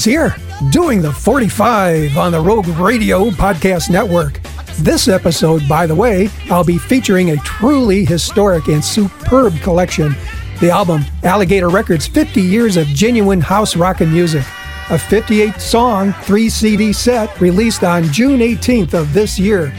Is here, doing the 45 on the Rogue Radio Podcast Network. This episode, by the way, I'll be featuring a truly historic and superb collection. The album Alligator Records 50 Years of Genuine House Rockin' Music. A 58 song, 3 CD set released on June 18th of this year.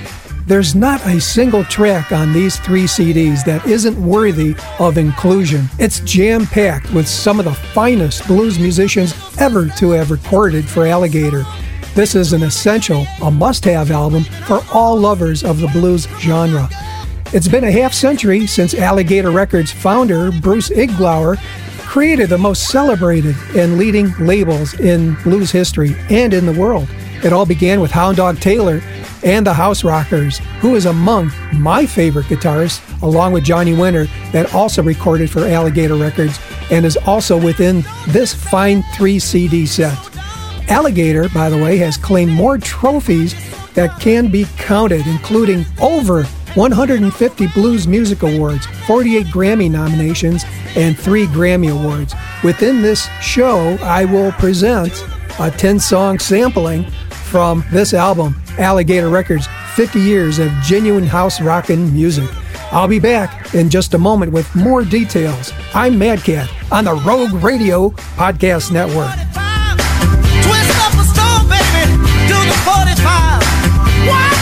There's not a single track on these three CDs that isn't worthy of inclusion. It's jam packed with some of the finest blues musicians ever to have recorded for Alligator. This is an essential, a must have album for all lovers of the blues genre. It's been a half century since Alligator Records founder Bruce Iglauer created the most celebrated and leading labels in blues history and in the world. It all began with Hound Dog Taylor and the House Rockers, who is among my favorite guitarists, along with Johnny Winter, that also recorded for Alligator Records and is also within this fine three CD set. Alligator, by the way, has claimed more trophies that can be counted, including over 150 Blues Music Awards, 48 Grammy nominations, and three Grammy Awards. Within this show, I will present a 10 song sampling from this album, Alligator Records 50 Years of Genuine House Rockin' Music. I'll be back in just a moment with more details. I'm Mad Cat on the Rogue Radio Podcast Network. Twist up a baby, do the 45. Why?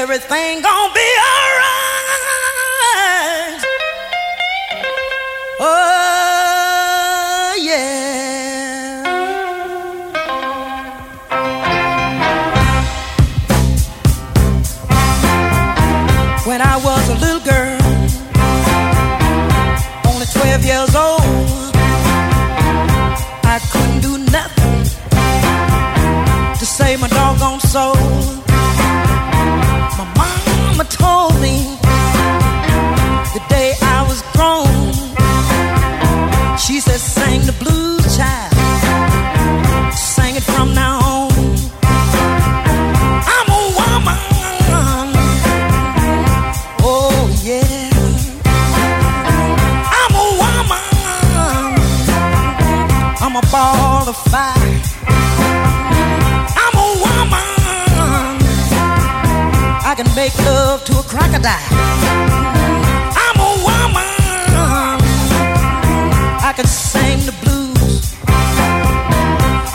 everything gonna be alright. I'm a ball of fire. I'm a woman. I can make love to a crocodile. I'm a woman. I can sing the blues.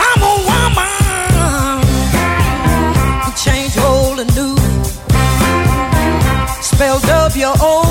I'm a woman. Can change old and new. Spell W O.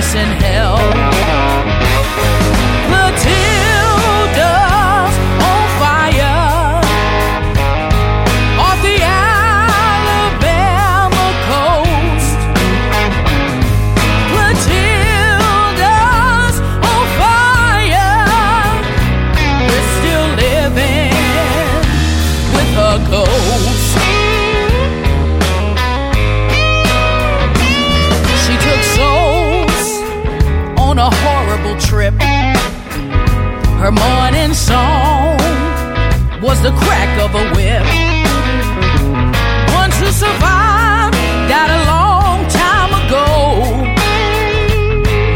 place in hell. The song was the crack of a whip. One to survive died a long time ago.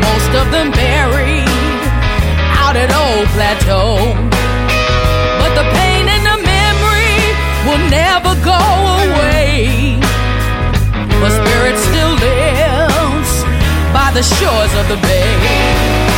Most of them buried out at Old Plateau. But the pain and the memory will never go away. My spirit still lives by the shores of the bay.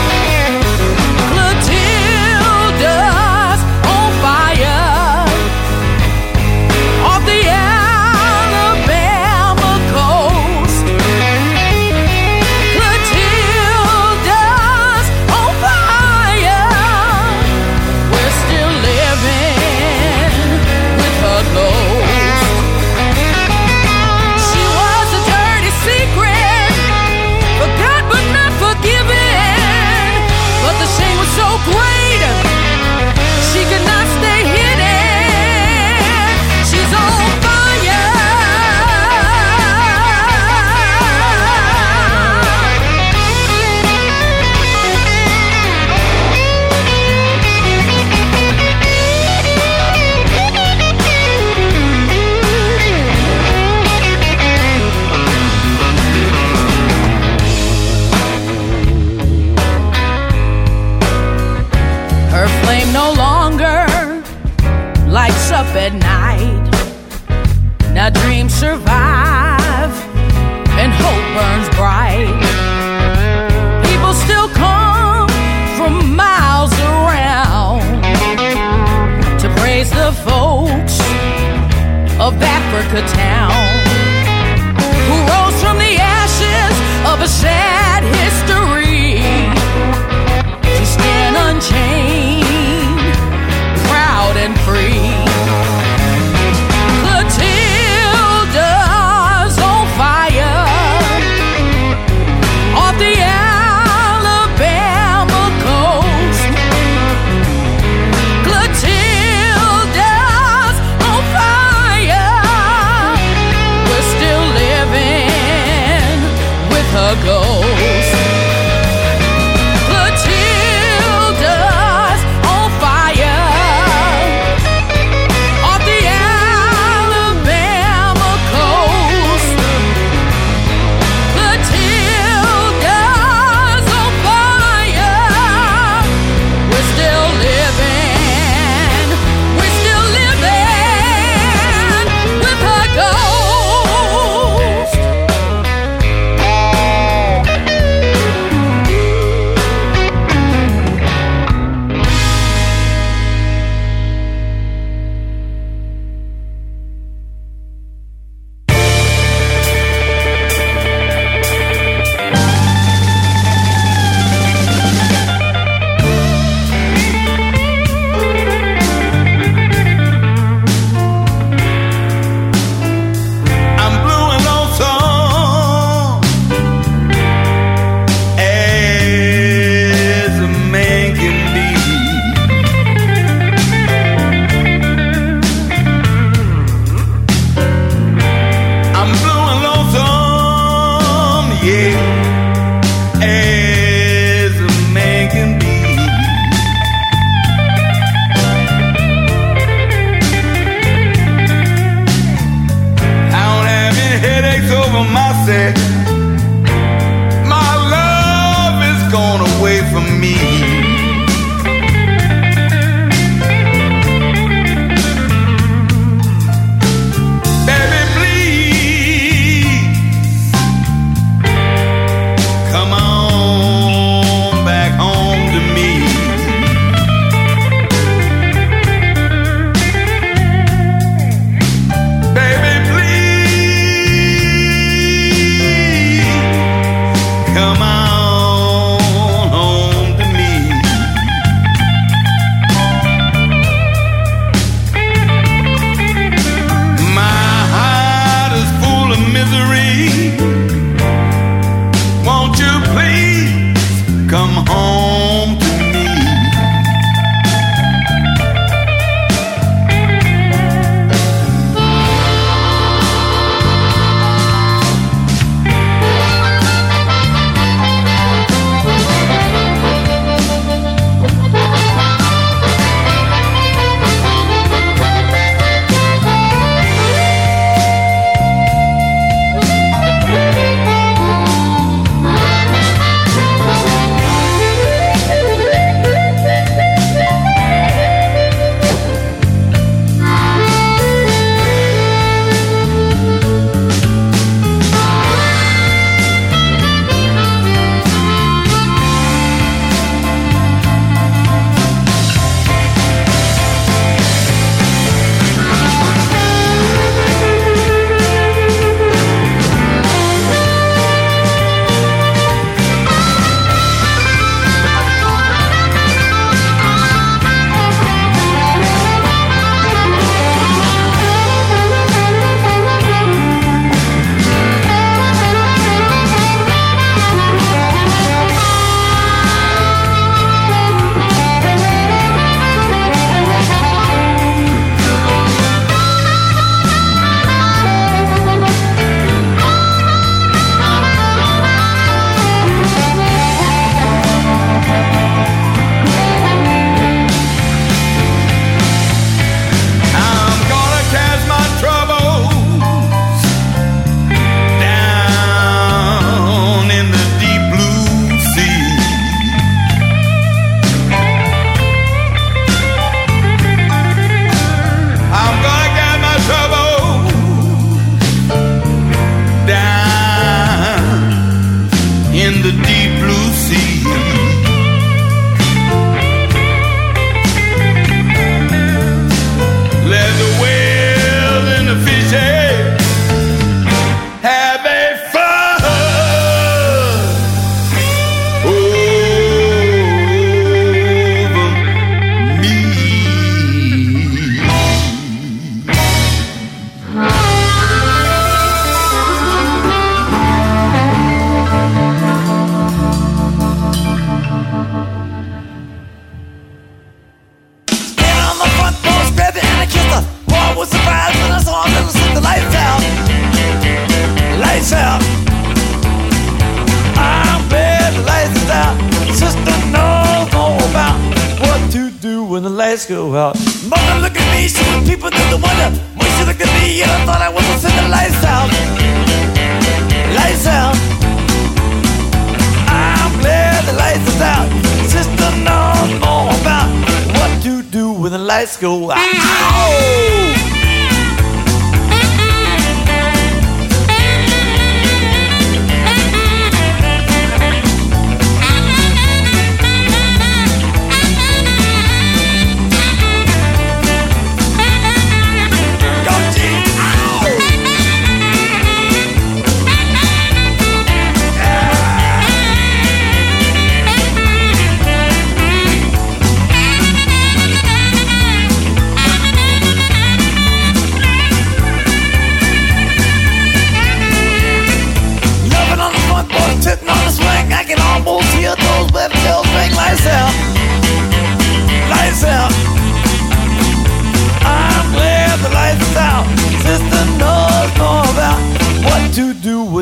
The lights go out. Ow!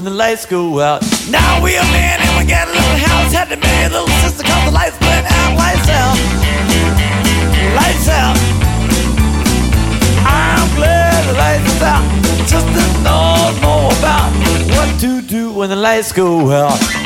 When the lights go out. Now we a man and we got a little house. Had to marry a little sister cause the lights went out. Lights out, lights out. I'm glad the lights out. Sister knows more about what to do when the lights go out.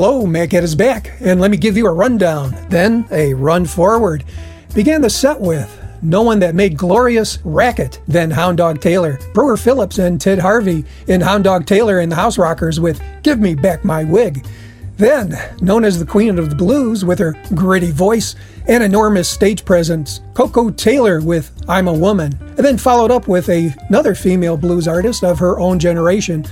Hello, Cat is back, and let me give you a rundown, then a run forward. Began the set with no one that made glorious racket than Hound Dog Taylor, Brewer Phillips, and Ted Harvey in Hound Dog Taylor and the House Rockers with Give Me Back My Wig. Then, known as the Queen of the Blues with her gritty voice and enormous stage presence, Koko Taylor with I'm a Woman, and then followed up with a, another female blues artist of her own generation,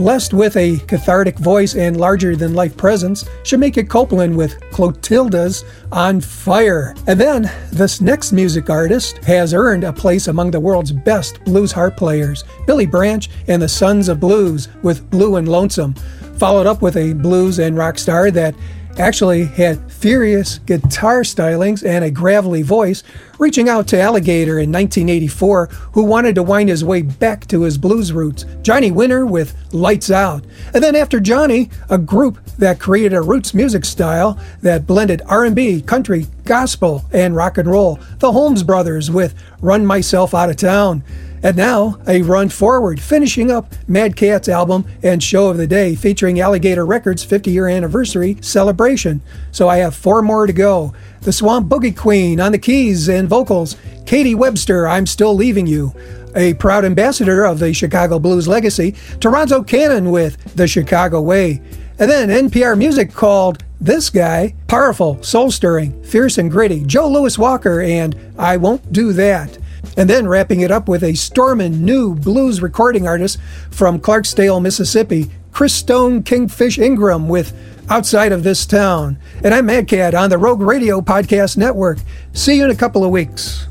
Blessed with a cathartic voice and larger than life presence, Shemekia Copeland with Clotilda's On Fire. And then, this next music artist has earned a place among the world's best blues harp players Billy Branch and the Sons of Blues with Blue and Lonesome, followed up with a blues and rock star that actually had furious guitar stylings and a gravelly voice, reaching out to Alligator in 1984, who wanted to wind his way back to his blues roots. Johnny Winter with Lights Out. And then after Johnny, a group that created a roots music style that blended R&B, country, gospel, and rock and roll. The Holmes Brothers with Run Myself Out of Town. And now, a run forward, finishing up Mad Cat's album and show of the day featuring Alligator Records' 50 year anniversary celebration. So I have four more to go. The Swamp Boogie Queen on the keys and vocals, Katie Webster, I'm Still Leaving You. A proud ambassador of the Chicago Blues legacy, Toronzo Cannon with The Chicago Way. And then NPR music called This Guy, powerful, soul stirring, fierce and gritty, Joe Louis Walker, and I Won't Do That. And then wrapping it up with a stormin' new blues recording artist from Clarksdale, Mississippi, Christone Kingfish Ingram with Outside of This Town. And I'm Mad Cat on the Rogue Radio Podcast Network. See you in a couple of weeks.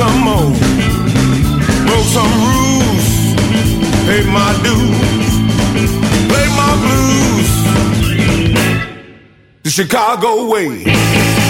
Some more. Broke some rules, pay my dues, play my blues. The Chicago way.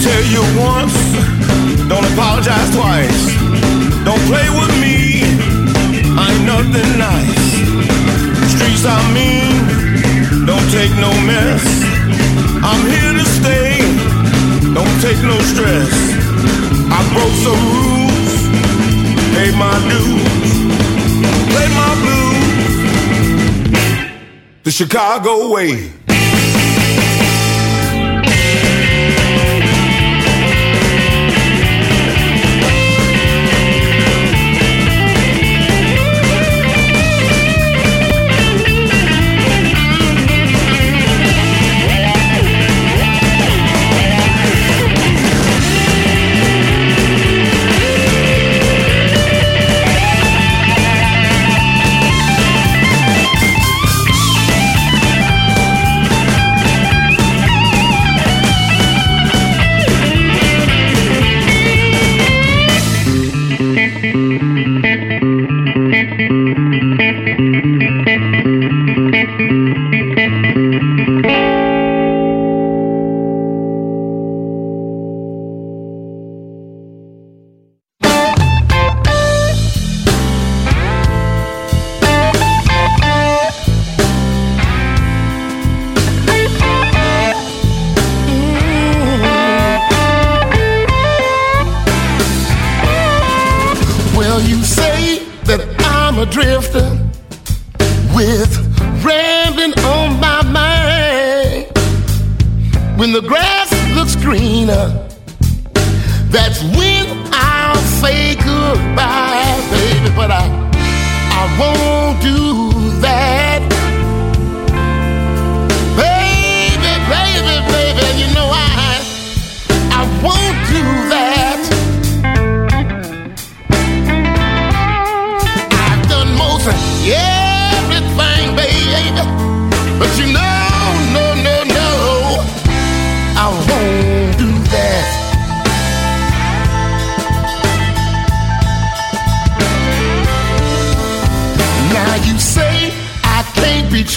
tell you once, don't apologize twice. Don't play with me, I ain't nothing nice. Streets I mean, don't take no mess. I'm here to stay, don't take no stress. I broke some rules, paid my dues, played my blues the Chicago way.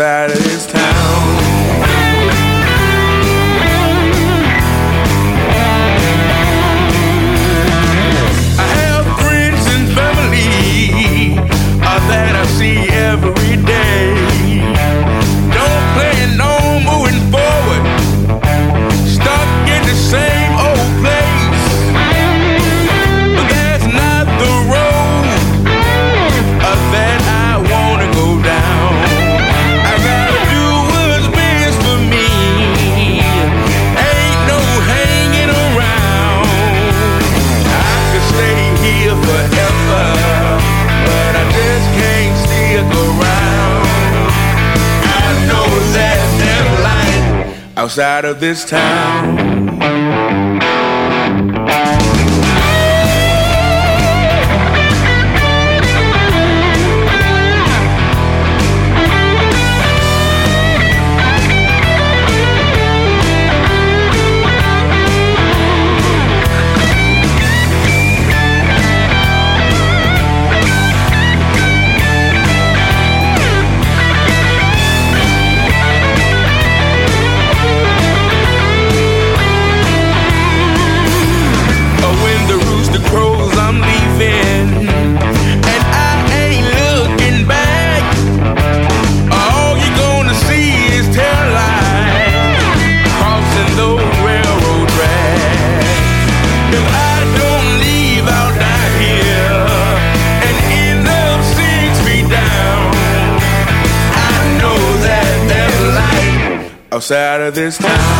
outside outside of this town. Outside of this town